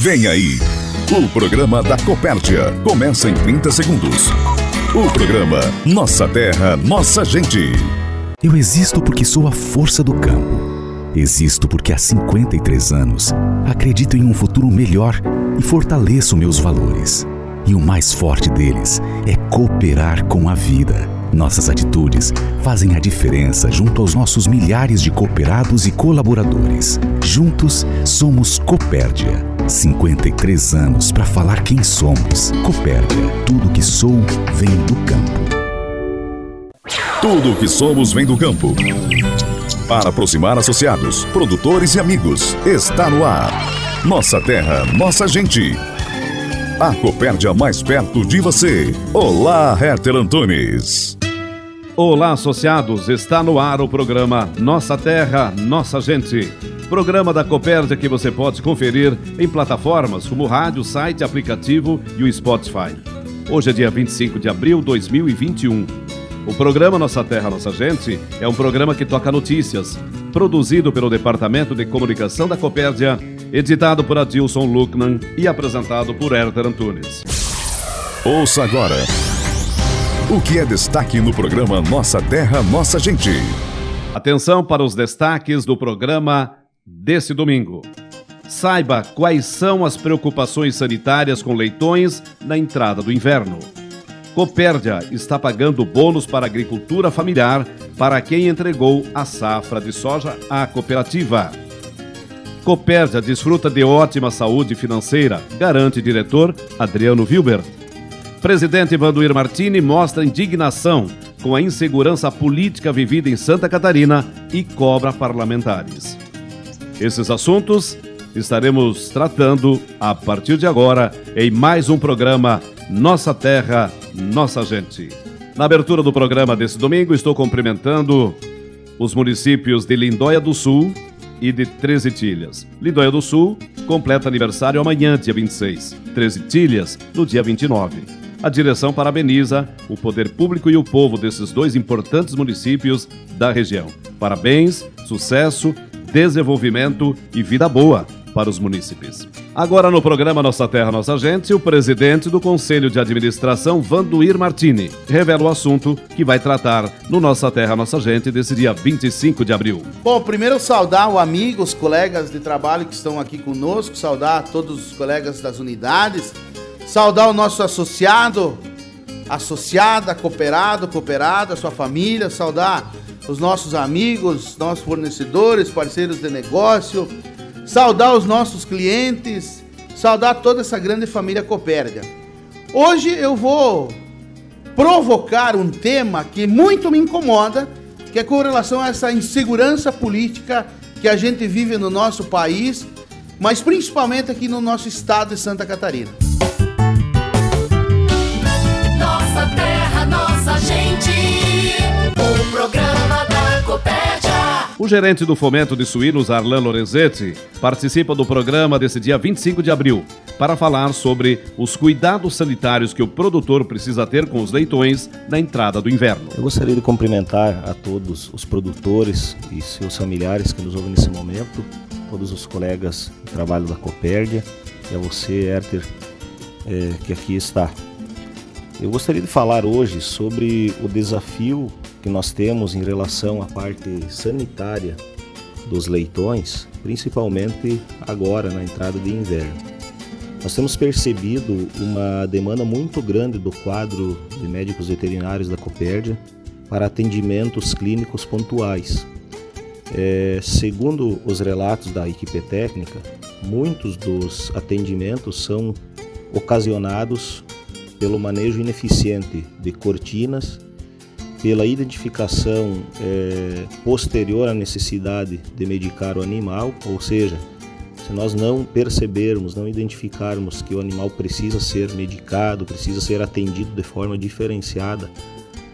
Vem aí, o programa da Copérdia. Começa em 30 segundos. O programa Nossa Terra, Nossa Gente. Eu existo porque sou a força do campo. Existo porque há 53 anos acredito em um futuro melhor e fortaleço meus valores. E o mais forte deles é cooperar com a vida. Nossas atitudes fazem a diferença junto aos nossos milhares de cooperados e colaboradores. Juntos somos Copérdia. 53 anos para falar quem somos. Copérdia. Tudo que sou vem do campo. Tudo o que somos vem do campo. Para aproximar associados, produtores e amigos, está no ar. Nossa terra, nossa gente. A Copérdia mais perto de você. Olá, Herter Antunes. Olá, associados. Está no ar o programa Nossa Terra, Nossa Gente. Programa da Copérdia que você pode conferir em plataformas como rádio, site, aplicativo e o Spotify. Hoje é dia 25 de abril de 2021. O programa Nossa Terra, Nossa Gente é um programa que toca notícias, produzido pelo Departamento de Comunicação da Copérdia editado por Adilson Luckman e apresentado por Herter Antunes. Ouça agora o que é destaque no programa Nossa Terra, Nossa Gente. Atenção para os destaques do programa desse domingo. Saiba quais são as preocupações sanitárias com leitões na entrada do inverno. Copérdia está pagando bônus para agricultura familiar para quem entregou a safra de soja à cooperativa. Copérdia desfruta de ótima saúde financeira, garante diretor Adriano Wilbert. Presidente Vanduir Martini mostra indignação com a insegurança política vivida em Santa Catarina e cobra parlamentares. Esses assuntos estaremos tratando a partir de agora em mais um programa Nossa Terra, Nossa Gente. Na abertura do programa desse domingo, estou cumprimentando os municípios de Lindóia do Sul e de Treze Tilhas. Lindóia do Sul completa aniversário amanhã, dia 26. Treze Tilhas, no dia 29. A direção parabeniza o poder público e o povo desses dois importantes municípios da região. Parabéns, sucesso, desenvolvimento e vida boa para os munícipes. Agora no programa Nossa Terra, Nossa Gente, o presidente do Conselho de Administração, Vanduir Martini, revela o assunto que vai tratar no Nossa Terra, Nossa Gente desse dia 25 de abril. Bom, primeiro saudar o amigo, os colegas de trabalho que estão aqui conosco, saudar todos os colegas das unidades, Saudar o nosso associado, associada, cooperado, cooperada, sua família, saudar os nossos amigos, nossos fornecedores, parceiros de negócio, saudar os nossos clientes, saudar toda essa grande família Copérdia. Hoje eu vou provocar um tema que muito me incomoda, que é com relação a essa insegurança política que a gente vive no nosso país, mas principalmente aqui no nosso estado de Santa Catarina. O gerente do Fomento de Suínos, Arlan Lorenzetti, participa do programa desse dia 25 de abril para falar sobre os cuidados sanitários que o produtor precisa ter com os leitões na entrada do inverno. Eu gostaria de cumprimentar a todos os produtores e seus familiares que nos ouvem nesse momento, todos os colegas de trabalho da Copérdia e a você, Herter, é, que aqui está. Eu gostaria de falar hoje sobre o desafio que nós temos em relação à parte sanitária dos leitões, principalmente agora na entrada de inverno. Nós temos percebido uma demanda muito grande do quadro de médicos veterinários da Copérdia para atendimentos clínicos pontuais. É, segundo os relatos da equipe técnica, muitos dos atendimentos são ocasionados pelo manejo ineficiente de cortinas pela identificação é, posterior à necessidade de medicar o animal, ou seja, se nós não percebermos, não identificarmos que o animal precisa ser medicado, precisa ser atendido de forma diferenciada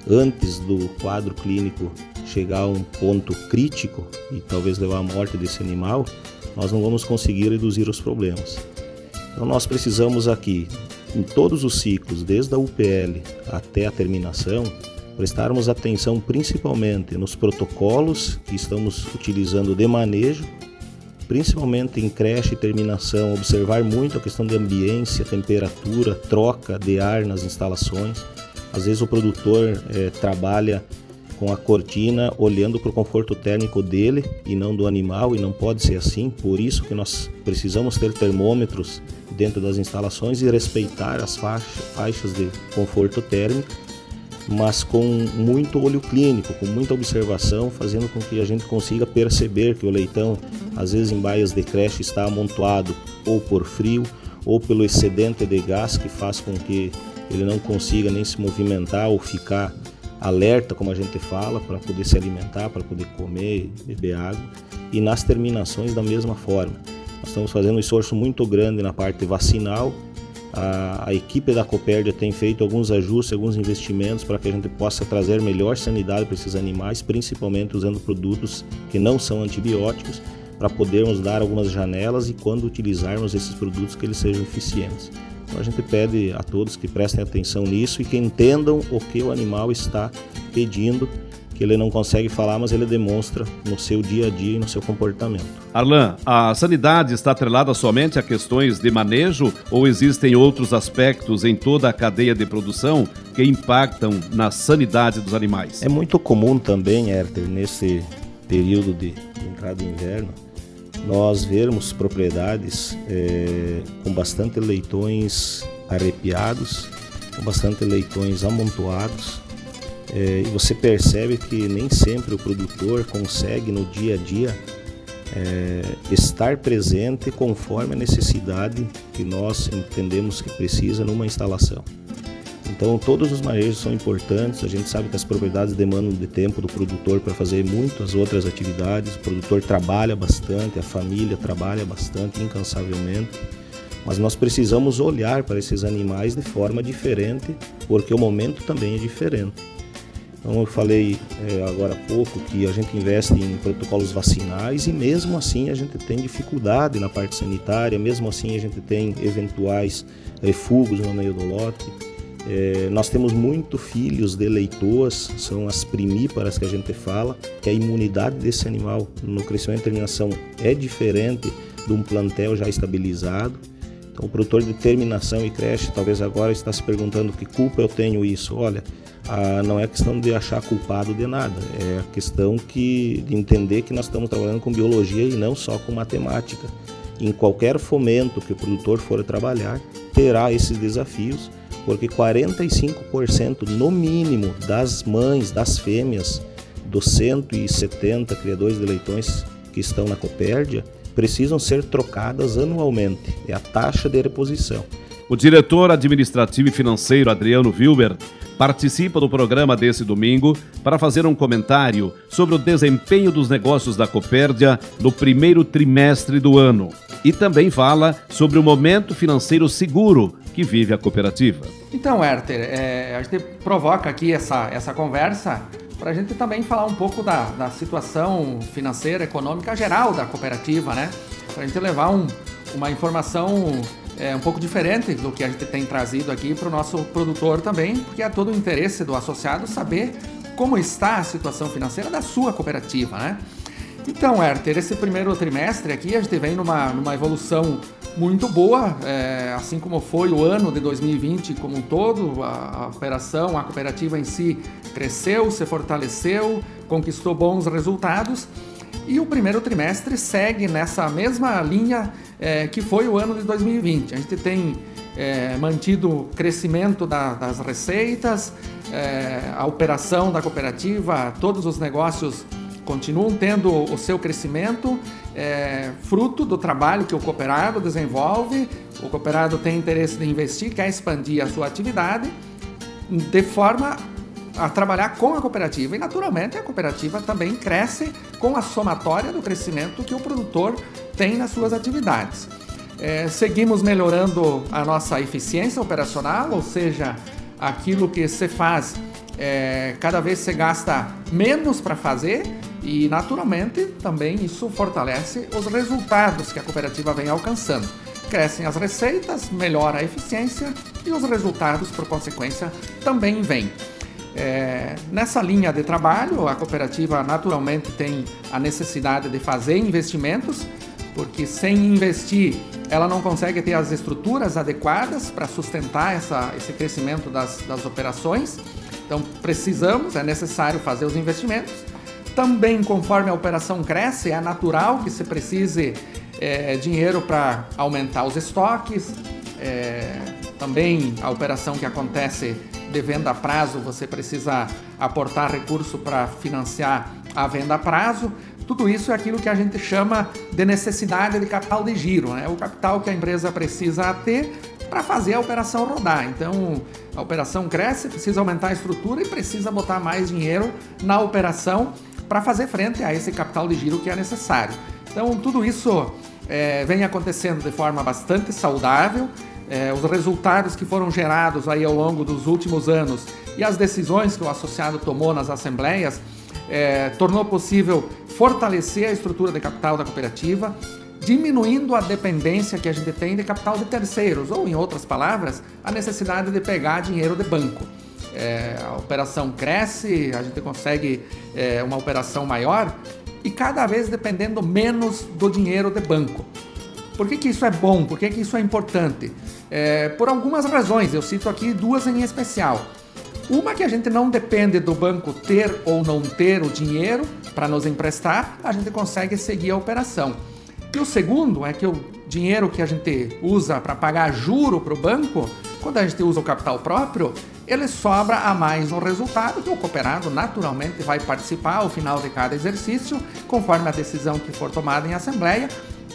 antes do quadro clínico chegar a um ponto crítico e talvez levar à morte desse animal, nós não vamos conseguir reduzir os problemas. Então nós precisamos aqui, em todos os ciclos, desde a UPL até a terminação, prestarmos atenção principalmente nos protocolos que estamos utilizando de manejo principalmente em creche e terminação, observar muito a questão de ambiência, temperatura, troca de ar nas instalações. Às vezes o produtor é, trabalha com a cortina olhando para o conforto térmico dele e não do animal, e não pode ser assim. Por isso que nós precisamos ter termômetros dentro das instalações e respeitar as faixas de conforto térmico, mas com muito olho clínico, com muita observação, fazendo com que a gente consiga perceber que o leitão, às vezes em baias de creche, está amontoado ou por frio ou pelo excedente de gás que faz com que ele não consiga nem se movimentar ou ficar alerta, como a gente fala, para poder se alimentar, para poder comer, beber água. E nas terminações da mesma forma. Nós estamos fazendo um esforço muito grande na parte vacinal. A, a equipe da Copérdia tem feito alguns ajustes, alguns investimentos para que a gente possa trazer melhor sanidade para esses animais, principalmente usando produtos que não são antibióticos, para podermos dar algumas janelas e quando utilizarmos esses produtos que eles sejam eficientes. Então a gente pede a todos que prestem atenção nisso e que entendam o que o animal está pedindo, que ele não consegue falar, mas ele demonstra no seu dia a dia e no seu comportamento. Arlan, a sanidade está atrelada somente a questões de manejo ou existem outros aspectos em toda a cadeia de produção que impactam na sanidade dos animais? É muito comum também, Herter, nesse período de, de entrada do inverno, nós vermos propriedades é, com bastante leitões arrepiados, com bastante leitões amontoados, é, e você percebe que nem sempre o produtor consegue no dia a dia é, estar presente conforme a necessidade que nós entendemos que precisa numa instalação. Então, todos os manejos são importantes. A gente sabe que as propriedades demandam de tempo do produtor para fazer muitas outras atividades. O produtor trabalha bastante, a família trabalha bastante, incansavelmente. Mas nós precisamos olhar para esses animais de forma diferente, porque o momento também é diferente. Então, eu falei é, agora há pouco que a gente investe em protocolos vacinais e, mesmo assim, a gente tem dificuldade na parte sanitária, mesmo assim, a gente tem eventuais refugos no meio do lote. É, nós temos muito filhos de leitoas, são as primíparas que a gente fala, que a imunidade desse animal no crescimento e terminação é diferente de um plantel já estabilizado. Então, o produtor de terminação e creche talvez agora está se perguntando que culpa eu tenho isso. Olha, a, não é questão de achar culpado de nada, é a questão que, de entender que nós estamos trabalhando com biologia e não só com matemática. Em qualquer fomento que o produtor for trabalhar, terá esses desafios porque 45% no mínimo das mães, das fêmeas, dos 170 criadores de leitões que estão na Copérdia, precisam ser trocadas anualmente. É a taxa de reposição. O diretor administrativo e financeiro Adriano Wilber participa do programa desse domingo para fazer um comentário sobre o desempenho dos negócios da Copérdia no primeiro trimestre do ano e também fala sobre o momento financeiro seguro que vive a cooperativa. Então, Herter, é, a gente provoca aqui essa, essa conversa para a gente também falar um pouco da, da situação financeira, econômica geral da cooperativa, né? Para a gente levar um, uma informação é, um pouco diferente do que a gente tem trazido aqui para o nosso produtor também, porque é todo o interesse do associado saber como está a situação financeira da sua cooperativa, né? Então, Herter, esse primeiro trimestre aqui a gente vem numa, numa evolução muito boa, é, assim como foi o ano de 2020 como um todo, a, a, operação, a cooperativa em si cresceu, se fortaleceu, conquistou bons resultados e o primeiro trimestre segue nessa mesma linha é, que foi o ano de 2020. A gente tem é, mantido crescimento da, das receitas, é, a operação da cooperativa, todos os negócios continuam tendo o seu crescimento, é, fruto do trabalho que o cooperado desenvolve. O cooperado tem interesse de investir, quer expandir a sua atividade de forma a trabalhar com a cooperativa. E, naturalmente, a cooperativa também cresce com a somatória do crescimento que o produtor tem nas suas atividades. É, seguimos melhorando a nossa eficiência operacional, ou seja, aquilo que se faz, é, cada vez se gasta menos para fazer e, naturalmente, também isso fortalece os resultados que a cooperativa vem alcançando. Crescem as receitas, melhora a eficiência e os resultados, por consequência, também vêm. É, nessa linha de trabalho, a cooperativa naturalmente tem a necessidade de fazer investimentos porque sem investir ela não consegue ter as estruturas adequadas para sustentar essa, esse crescimento das, das operações. Então precisamos, é necessário fazer os investimentos. Também, conforme a operação cresce, é natural que se precise é, dinheiro para aumentar os estoques. É, também a operação que acontece de venda a prazo, você precisa aportar recurso para financiar a venda a prazo. Tudo isso é aquilo que a gente chama de necessidade de capital de giro, né? o capital que a empresa precisa ter para fazer a operação rodar. Então, a operação cresce, precisa aumentar a estrutura e precisa botar mais dinheiro na operação para fazer frente a esse capital de giro que é necessário. Então, tudo isso é, vem acontecendo de forma bastante saudável. É, os resultados que foram gerados aí ao longo dos últimos anos e as decisões que o associado tomou nas assembleias é, tornou possível fortalecer a estrutura de capital da cooperativa, diminuindo a dependência que a gente tem de capital de terceiros, ou em outras palavras, a necessidade de pegar dinheiro de banco. É, a operação cresce, a gente consegue é, uma operação maior e cada vez dependendo menos do dinheiro de banco. Por que, que isso é bom? Por que, que isso é importante? É, por algumas razões, eu cito aqui duas em especial. Uma que a gente não depende do banco ter ou não ter o dinheiro para nos emprestar, a gente consegue seguir a operação. E o segundo é que o dinheiro que a gente usa para pagar juro para o banco, quando a gente usa o capital próprio, ele sobra a mais no resultado que o cooperado naturalmente vai participar ao final de cada exercício, conforme a decisão que for tomada em assembleia,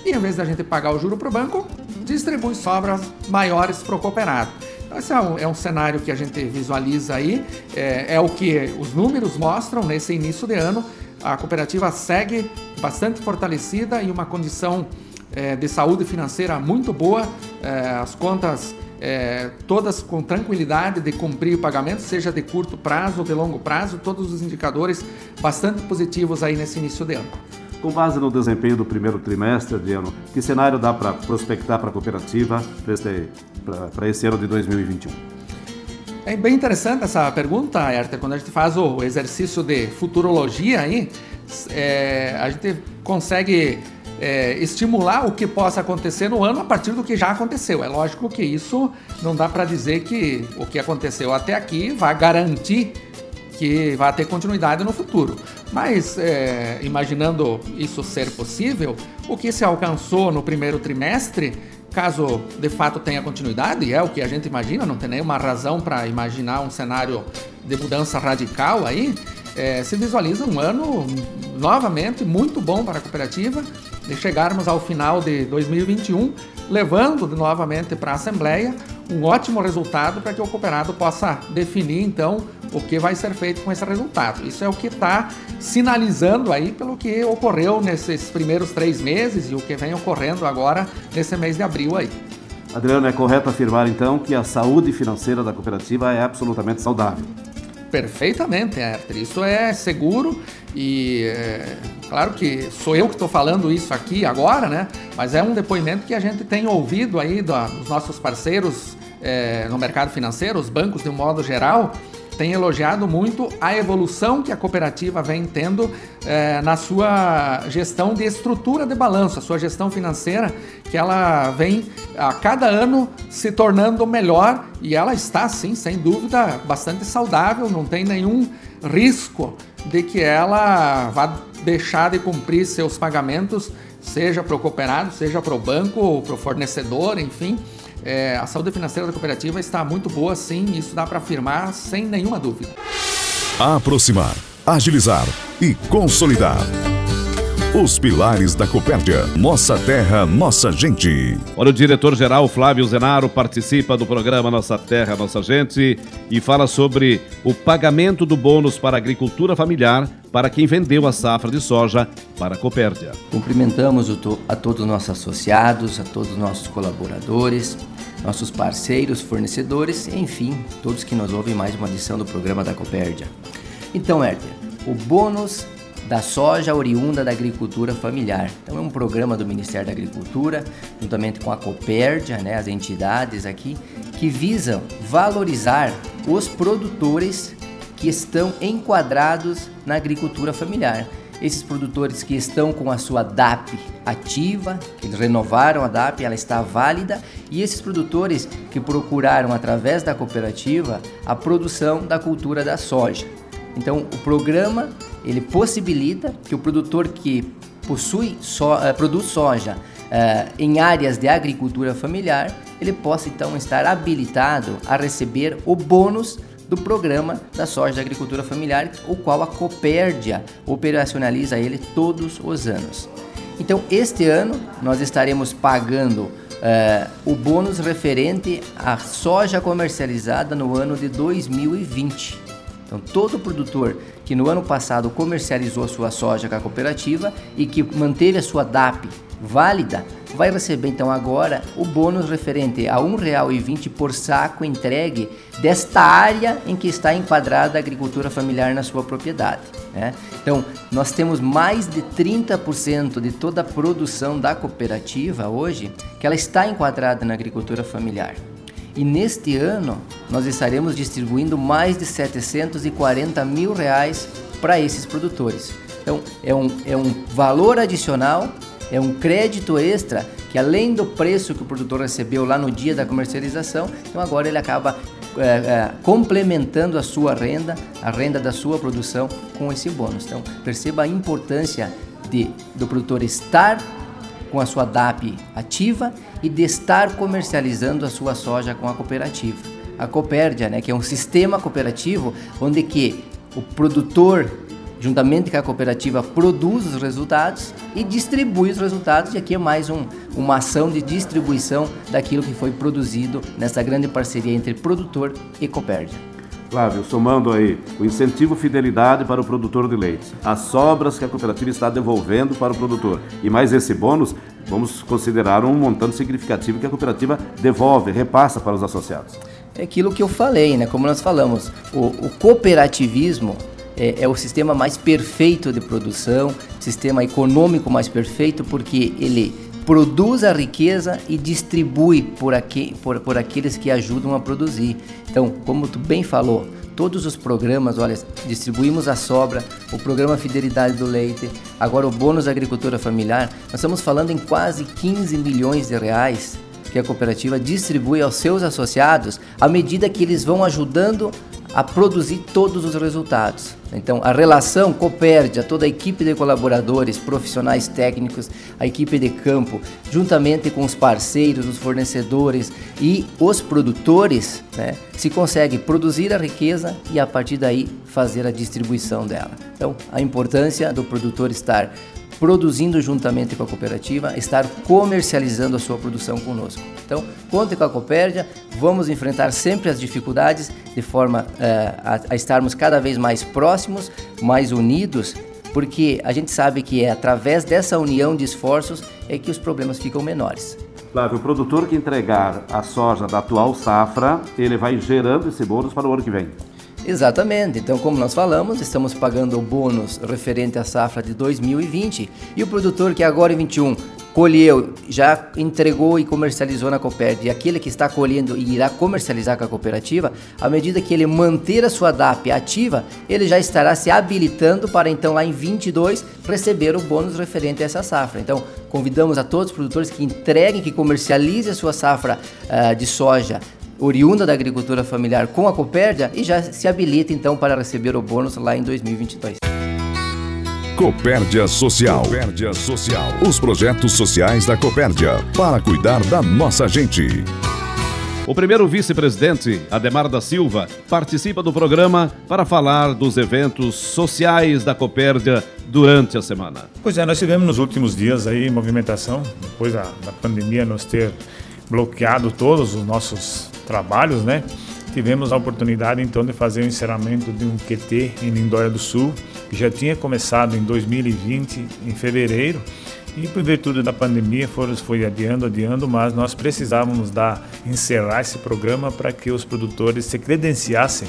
e em vez da gente pagar o juro para o banco, distribui sobras maiores para o cooperado. Esse é um, é um, cenário que a gente visualiza aí, é, é, o que os números mostram nesse início de ano. A cooperativa segue bastante fortalecida e uma condição é, de saúde financeira muito boa. É, as contas é, todas com tranquilidade de cumprir o pagamento, seja de curto prazo ou de longo prazo, todos os indicadores bastante positivos aí nesse início de ano. Com base no desempenho do primeiro trimestre de ano, que cenário dá para prospectar para a cooperativa para esse ano de 2021? É bem interessante essa pergunta, Herter. Quando a gente faz o exercício de futurologia aí, é, a gente consegue é, estimular o que possa acontecer no ano a partir do que já aconteceu. É lógico que isso não dá para dizer que o que aconteceu até aqui vai garantir que vai ter continuidade no futuro. Mas, é, imaginando isso ser possível, o que se alcançou no primeiro trimestre, caso de fato tenha continuidade, é o que a gente imagina, não tem nenhuma razão para imaginar um cenário de mudança radical aí, é, se visualiza um ano novamente muito bom para a cooperativa, de chegarmos ao final de 2021 levando novamente para a Assembleia um ótimo resultado para que o cooperado possa definir então o que vai ser feito com esse resultado. Isso é o que está sinalizando aí pelo que ocorreu nesses primeiros três meses e o que vem ocorrendo agora nesse mês de abril aí. Adriano, é correto afirmar então que a saúde financeira da cooperativa é absolutamente saudável? Perfeitamente, Herter. Isso é seguro e é, claro que sou eu que estou falando isso aqui agora, né? Mas é um depoimento que a gente tem ouvido aí dos nossos parceiros é, no mercado financeiro, os bancos de um modo geral, tem elogiado muito a evolução que a cooperativa vem tendo é, na sua gestão de estrutura de balanço, a sua gestão financeira, que ela vem a cada ano se tornando melhor e ela está, sim, sem dúvida, bastante saudável, não tem nenhum risco de que ela vá deixar de cumprir seus pagamentos, seja para o cooperado, seja para o banco ou para o fornecedor, enfim. É, a saúde financeira da cooperativa está muito boa, sim, isso dá para afirmar sem nenhuma dúvida. Aproximar, agilizar e consolidar. Os pilares da Copérdia. Nossa terra, nossa gente. Olha, o diretor-geral Flávio Zenaro participa do programa Nossa Terra, Nossa Gente e fala sobre o pagamento do bônus para a agricultura familiar para quem vendeu a safra de soja para a Copérdia. Cumprimentamos a todos os nossos associados, a todos os nossos colaboradores, nossos parceiros, fornecedores, enfim, todos que nos ouvem mais uma edição do programa da Copérdia. Então, Herder, o bônus da soja oriunda da agricultura familiar. Então é um programa do Ministério da Agricultura, juntamente com a Copérdia, né, as entidades aqui, que visam valorizar os produtores que estão enquadrados na agricultura familiar. esses produtores que estão com a sua DAP ativa, que eles renovaram a DAP, ela está válida, e esses produtores que procuraram através da cooperativa a produção da cultura da soja. Então, o programa ele possibilita que o produtor que possui so, uh, produz soja uh, em áreas de agricultura familiar, ele possa então estar habilitado a receber o bônus do programa da soja da agricultura familiar, o qual a Copérdia operacionaliza ele todos os anos. Então, este ano nós estaremos pagando uh, o bônus referente à soja comercializada no ano de 2020. Então, todo produtor que no ano passado comercializou sua soja com a cooperativa e que manteve a sua DAP válida, vai receber então agora o bônus referente a R$ 1,20 por saco entregue desta área em que está enquadrada a agricultura familiar na sua propriedade. Né? Então, nós temos mais de 30% de toda a produção da cooperativa hoje que ela está enquadrada na agricultura familiar. E neste ano nós estaremos distribuindo mais de 740 mil reais para esses produtores. Então é um, é um valor adicional é um crédito extra que além do preço que o produtor recebeu lá no dia da comercialização, então agora ele acaba é, é, complementando a sua renda, a renda da sua produção com esse bônus. Então perceba a importância de, do produtor estar com a sua DAP ativa e de estar comercializando a sua soja com a cooperativa. A Copérdia, né, que é um sistema cooperativo onde que o produtor juntamente com a cooperativa, produz os resultados e distribui os resultados. E aqui é mais um, uma ação de distribuição daquilo que foi produzido nessa grande parceria entre produtor e Copérdia. Flávio, somando aí o incentivo fidelidade para o produtor de leite, as sobras que a cooperativa está devolvendo para o produtor e mais esse bônus, vamos considerar um montante significativo que a cooperativa devolve, repassa para os associados. É aquilo que eu falei, né? Como nós falamos, o, o cooperativismo é, é, o sistema mais perfeito de produção, sistema econômico mais perfeito, porque ele produz a riqueza e distribui por, aqui, por, por aqueles que ajudam a produzir. Então, como tu bem falou, todos os programas, olha, distribuímos a sobra, o programa Fidelidade do Leite, agora o bônus agricultura familiar, nós estamos falando em quase 15 milhões de reais que a cooperativa distribui aos seus associados à medida que eles vão ajudando a produzir todos os resultados. Então, a relação Copérdia, toda a equipe de colaboradores, profissionais técnicos, a equipe de campo, juntamente com os parceiros, os fornecedores e os produtores, né, se consegue produzir a riqueza e a partir daí fazer a distribuição dela. Então, a importância do produtor estar produzindo juntamente com a cooperativa, estar comercializando a sua produção conosco. Então, conte com a Copérdia, vamos enfrentar sempre as dificuldades de forma uh, a, a estarmos cada vez mais próximos, mais unidos, porque a gente sabe que é através dessa união de esforços é que os problemas ficam menores. Flávio, o produtor que entregar a soja da atual safra, ele vai gerando esse bônus para o ano que vem. Exatamente. Então, como nós falamos, estamos pagando o bônus referente à safra de 2020 e o produtor que agora em 21 colheu, já entregou e comercializou na Copérdia, e aquele que está colhendo e irá comercializar com a cooperativa, à medida que ele manter a sua DAP ativa, ele já estará se habilitando para então lá em 22 receber o bônus referente a essa safra. Então, convidamos a todos os produtores que entreguem, que comercializem a sua safra uh, de soja oriunda da agricultura familiar com a Copérdia e já se habilita então para receber o bônus lá em 2022. Copérdia Social. Copérdia Social. Os projetos sociais da Copérdia para cuidar da nossa gente. O primeiro vice-presidente, Ademar da Silva, participa do programa para falar dos eventos sociais da Copérdia durante a semana. Pois é, nós tivemos nos últimos dias aí movimentação, depois da, da pandemia nos ter bloqueado todos os nossos trabalhos, né? Tivemos a oportunidade então de fazer o encerramento de um QT em Lindóia do Sul, que já tinha começado em 2020, em fevereiro, e por virtude da pandemia foi, foi adiando, adiando, mas nós precisávamos dar, encerrar esse programa para que os produtores se credenciassem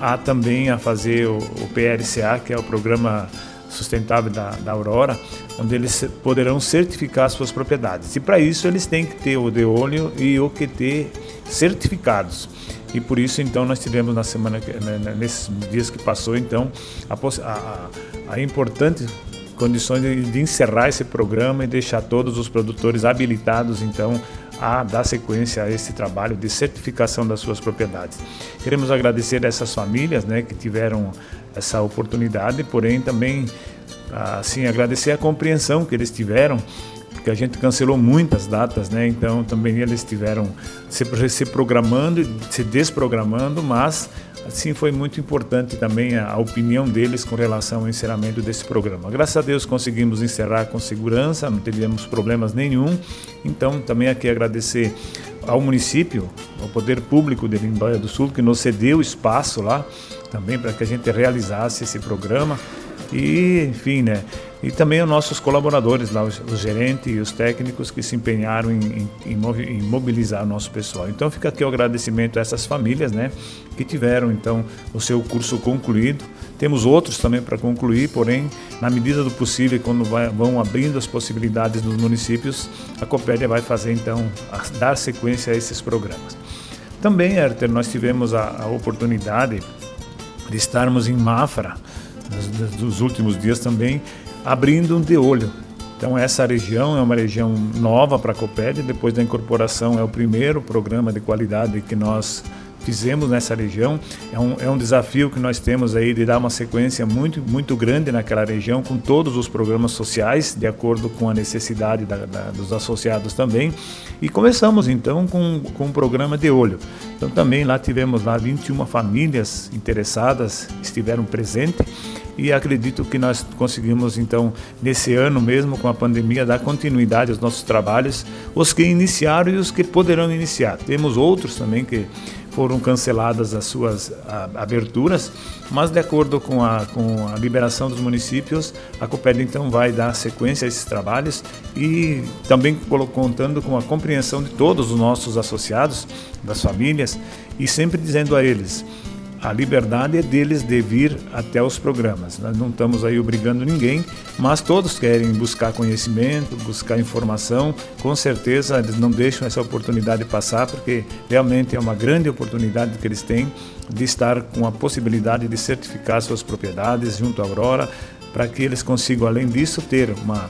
a também a fazer o, o PRCA, que é o programa sustentável da, da Aurora, onde eles poderão certificar suas propriedades. E para isso eles têm que ter o de óleo e o QT certificados. E por isso então nós tivemos na semana, né, né, nesses dias que passou então, a, a, a importante condições de, de encerrar esse programa e deixar todos os produtores habilitados, então, a dar sequência a esse trabalho de certificação das suas propriedades. Queremos agradecer a essas famílias né, que tiveram essa oportunidade, porém também assim agradecer a compreensão que eles tiveram porque a gente cancelou muitas datas, né? Então também eles tiveram se, se programando se desprogramando, mas assim foi muito importante também a, a, opinião deles com relação ao encerramento desse programa. Graças a Deus conseguimos encerrar com segurança, não tivemos problemas nenhum. Então também aqui agradecer ao município, ao poder público de Lindóia do Sul que nos cedeu espaço lá também para que a gente realizasse esse programa. E, enfim, né? E também os nossos colaboradores lá, os, gerentes e os técnicos que se empenharam em, em, em, mobilizar o nosso pessoal. Então fica aqui o agradecimento a essas famílias, né? Que tiveram, então, o seu curso concluído. Temos outros também para concluir, porém, na medida do possível, quando vai, vão abrindo as possibilidades dos municípios, a Copédia vai fazer, então, a, dar sequência a esses programas. Também, Herter, nós tivemos a, a oportunidade de estarmos em Mafra, dos últimos dias também, abrindo de olho. Então essa região é uma região nova para a Coped, depois da incorporação é o primeiro programa de qualidade que nós fizemos nessa região. É um, é um desafio que nós temos aí de dar uma sequência muito, muito grande naquela região, com todos os programas sociais, de acordo com a necessidade da, da, dos associados também. E começamos então com, com um programa de olho. Então também lá tivemos lá 21 famílias interessadas, estiveram presentes e acredito que nós conseguimos então nesse ano mesmo com a pandemia dar continuidade aos nossos trabalhos, os que iniciaram e os que poderão iniciar. Temos outros também que foram canceladas as suas aberturas, mas de acordo com a, com a liberação dos municípios, a Coped então vai dar sequência a esses trabalhos e também contando com a compreensão de todos os nossos associados, das famílias, e sempre dizendo a eles, a liberdade é deles de vir até os programas. Nós não estamos aí obrigando ninguém, mas todos querem buscar conhecimento, buscar informação. Com certeza eles não deixam essa oportunidade passar, porque realmente é uma grande oportunidade que eles têm de estar com a possibilidade de certificar suas propriedades junto à Aurora, para que eles consigam, além disso, ter uma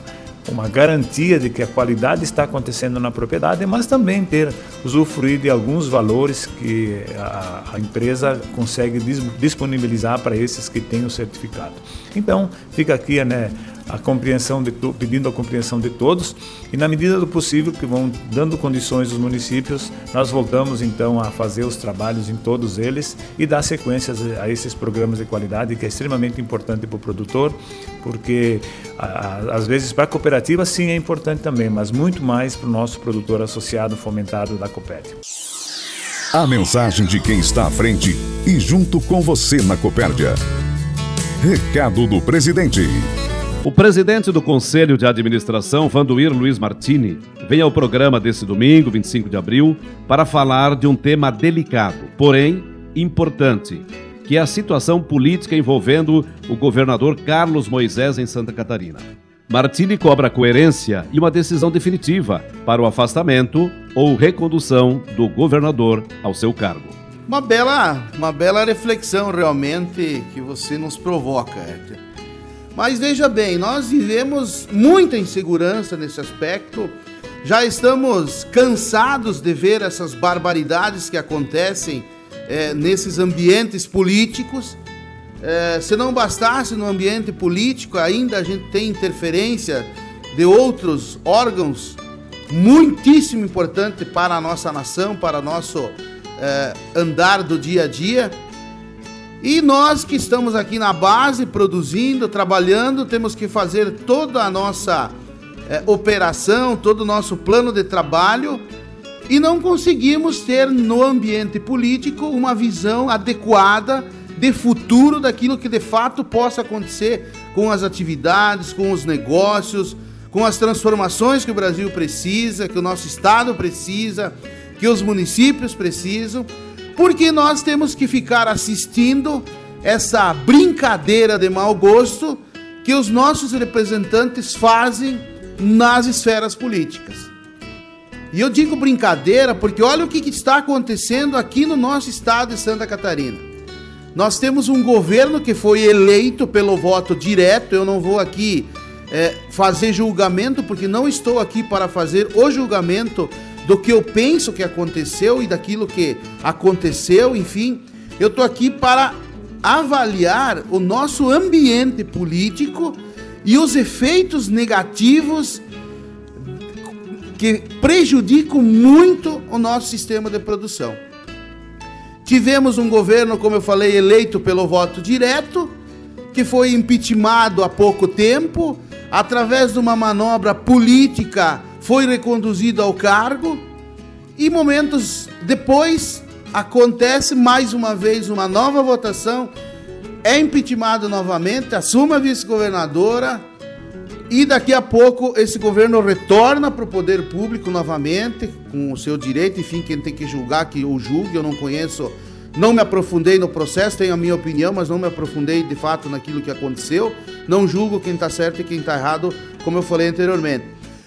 uma garantia de que a qualidade está acontecendo na propriedade, mas também ter usufruir de alguns valores que a, a empresa consegue disponibilizar para esses que têm o certificado. Então, fica aqui né, a compreensão de pedindo a compreensão de todos e na medida do possível que vão dando condições os municípios, nós voltamos então a fazer os trabalhos em todos eles e dar sequências a esses programas de qualidade que é extremamente importante para o produtor, porque às vezes para a cooperativa sim é importante também, mas muito mais para o nosso produtor associado fomentado da Copérdia. A mensagem de quem está à frente e junto com você na Copérdia. Recado do presidente. O presidente do Conselho de Administração, Vanduir Luiz Martini, vem ao programa desse domingo, 25 de abril, para falar de um tema delicado, porém importante, que é a situação política envolvendo o governador Carlos Moisés em Santa Catarina. Martini cobra coerência e uma decisão definitiva para o afastamento ou recondução do governador ao seu cargo. Uma bela, uma bela reflexão realmente que você nos provoca, Héctor. Mas veja bem, nós vivemos muita insegurança nesse aspecto. Já estamos cansados de ver essas barbaridades que acontecem é, nesses ambientes políticos. É, se não bastasse no ambiente político, ainda a gente tem interferência de outros órgãos muitíssimo importante para a nossa nação, para o nosso é, andar do dia a dia. E nós que estamos aqui na base, produzindo, trabalhando, temos que fazer toda a nossa é, operação, todo o nosso plano de trabalho e não conseguimos ter no ambiente político uma visão adequada de futuro daquilo que de fato possa acontecer com as atividades, com os negócios, com as transformações que o Brasil precisa, que o nosso estado precisa, que os municípios precisam porque nós temos que ficar assistindo essa brincadeira de mau gosto que os nossos representantes fazem nas esferas políticas. E eu digo brincadeira porque olha o que está acontecendo aqui no nosso estado de Santa Catarina. Nós temos um governo que foi eleito pelo voto direto, eu não vou aqui é, fazer julgamento, porque não estou aqui para fazer o julgamento do que eu penso que aconteceu e daquilo que aconteceu, enfim. Eu estou aqui para avaliar o nosso ambiente político e os efeitos negativos que prejudicam muito o nosso sistema de produção. Tivemos um governo, como eu falei, eleito pelo voto direto, que foi impeachmentado há pouco tempo, através de uma manobra política, foi reconduzido ao cargo, e momentos depois acontece mais uma vez uma nova votação, é impeachmentado novamente, assume a vice-governadora e daqui a pouco esse governo retorna para o poder público novamente, com o seu direito, enfim, quem tem que julgar, que o julgue, eu não conheço, não me aprofundei no processo, tenho a minha opinião, mas não me aprofundei de fato naquilo que aconteceu, não julgo quem está certo e quem está errado, como eu falei anteriormente.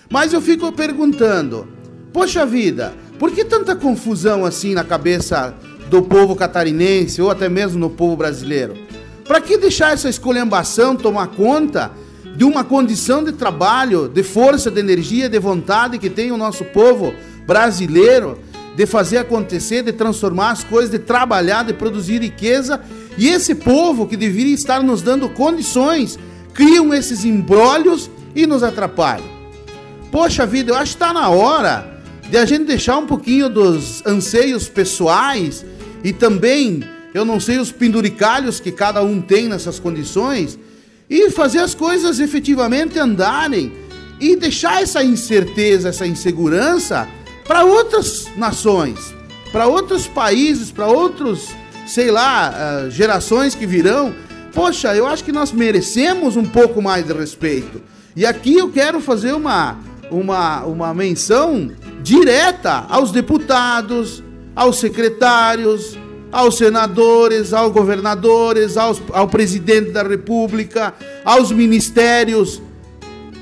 Mas eu fico perguntando, poxa vida, por que tanta confusão assim na cabeça do povo catarinense ou até mesmo no povo brasileiro? Para que deixar essa escolhambação tomar conta de uma condição de trabalho, de força, de energia, de vontade que tem o nosso povo brasileiro de fazer acontecer, de transformar as coisas, de trabalhar, de produzir riqueza, e esse povo que deveria estar nos dando condições, criam esses embrólios e nos atrapalham. Poxa vida, eu acho que está na hora de a gente deixar um pouquinho dos anseios pessoais e também, eu não sei, os penduricalhos que cada um tem nessas condições e fazer as coisas efetivamente andarem e deixar essa incerteza, essa insegurança para outras nações, para outros países, para outros, sei lá, ah, gerações que virão. Poxa, eu acho que nós merecemos um pouco mais de respeito. E aqui eu quero fazer uma, uma, uma menção direta aos deputados, aos secretários, aos senadores, aos governadores, aos, ao presidente da República, aos ministérios.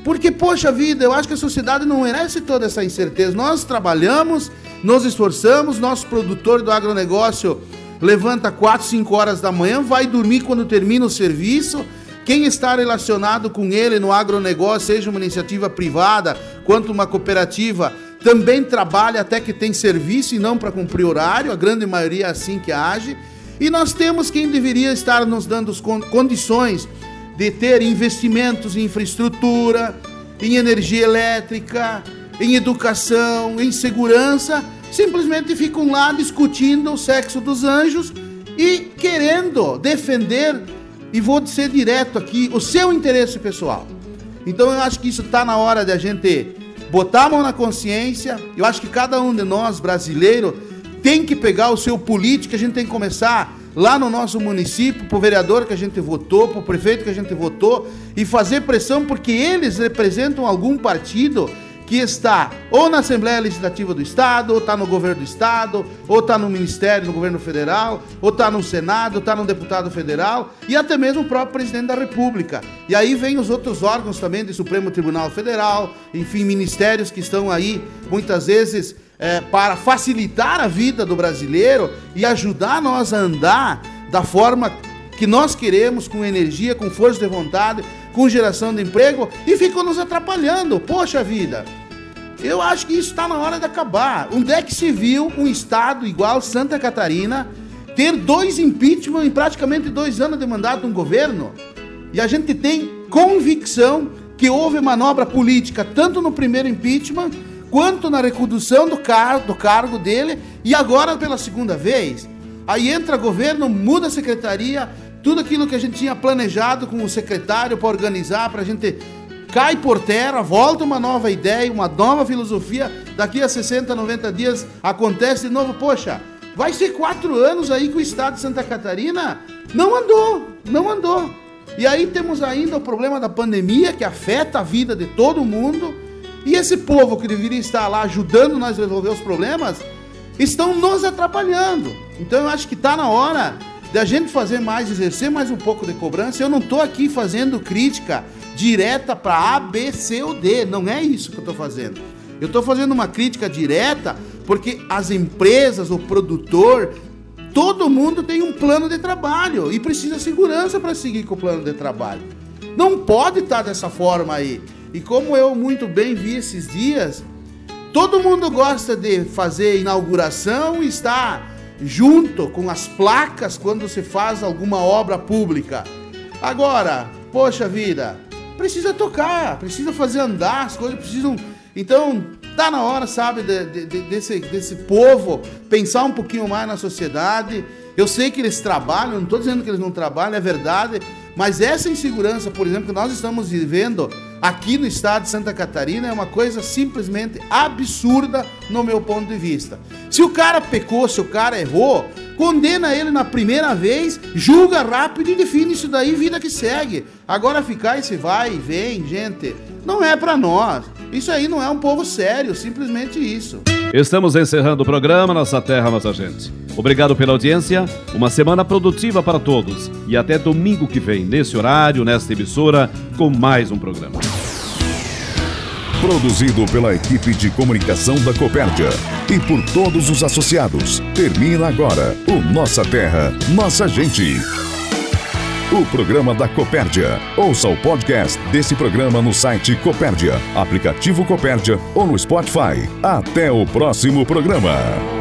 Porque, poxa vida, eu acho que a sociedade não merece toda essa incerteza. Nós trabalhamos, nos esforçamos, nosso produtor do agronegócio levanta 4, 5 horas da manhã, vai dormir quando termina o serviço. Quem está relacionado com ele no agronegócio, seja uma iniciativa privada quanto uma cooperativa, também trabalha até que tem serviço e não para cumprir horário, a grande maioria é assim que age. E nós temos quem deveria estar nos dando condições de ter investimentos em infraestrutura, em energia elétrica, em educação, em segurança, simplesmente ficam lá discutindo o sexo dos anjos e querendo defender, e vou ser direto aqui, o seu interesse pessoal. Então eu acho que isso está na hora de a gente botar a mão na consciência. Eu acho que cada um de nós, brasileiro, tem que pegar o seu político, a gente tem que começar lá no nosso município, para o vereador que a gente votou, para o prefeito que a gente votou, e fazer pressão porque eles representam algum partido que está ou na Assembleia Legislativa do Estado, ou está no governo do Estado, ou está no Ministério, no governo federal, ou está no Senado, ou está no deputado federal, e até mesmo o próprio presidente da República. E aí vem os outros órgãos também do Supremo Tribunal Federal, enfim, ministérios que estão aí muitas vezes é, para facilitar a vida do brasileiro e ajudar nós a andar da forma que nós queremos, com energia, com força de vontade, com geração de emprego e ficam nos atrapalhando. Poxa vida, eu acho que isso está na hora de acabar. Onde é que se viu um estado igual Santa Catarina ter dois impeachment em praticamente dois anos de mandato de um governo? E a gente tem convicção que houve manobra política tanto no primeiro impeachment quanto na recondução do, car do cargo dele e agora pela segunda vez. Aí entra governo, muda a secretaria, tudo aquilo que a gente tinha planejado com o secretário para organizar, para a gente cai por terra, volta uma nova ideia, uma nova filosofia. Daqui a 60, 90 dias acontece de novo. Poxa, vai ser quatro anos aí que o estado de Santa Catarina não andou, não andou. E aí temos ainda o problema da pandemia que afeta a vida de todo mundo. E esse povo que deveria estar lá ajudando nós a resolver os problemas, estão nos atrapalhando. Então eu acho que está na hora de a gente fazer mais, exercer mais um pouco de cobrança. Eu não estou aqui fazendo crítica direta para A, B, C ou D. Não é isso que eu estou fazendo. Eu estou fazendo uma crítica direta porque as empresas, o produtor, todo mundo tem um plano de trabalho e precisa segurança para seguir com o plano de trabalho. Não pode estar dessa forma aí. E como eu muito bem vi esses dias, todo mundo gosta de fazer inauguração e estar junto com as placas quando se faz alguma obra pública. Agora, poxa vida, precisa tocar, precisa fazer andar, as coisas precisam. Então, tá na hora, sabe, de, de, desse, desse povo pensar um pouquinho mais na sociedade. Eu sei que eles trabalham, não estou dizendo que eles não trabalham, é verdade, mas essa insegurança, por exemplo, que nós estamos vivendo aqui no estado de Santa Catarina é uma coisa simplesmente absurda no meu ponto de vista. Se o cara pecou, se o cara errou, condena ele na primeira vez, julga rápido e define isso daí, vida que segue. Agora ficar esse vai e vem, gente, não é para nós. Isso aí não é um povo sério, simplesmente isso. Estamos encerrando o programa Nossa Terra, Nossa Gente. Obrigado pela audiência, uma semana produtiva para todos e até domingo que vem, nesse horário, nesta emissora, com mais um programa. Produzido pela equipe de comunicação da Copérdia e por todos os associados. Termina agora o Nossa Terra, Nossa Gente. O programa da Copérdia. Ouça o podcast desse programa no site Copérdia, aplicativo Copérdia ou no Spotify. Até o próximo programa.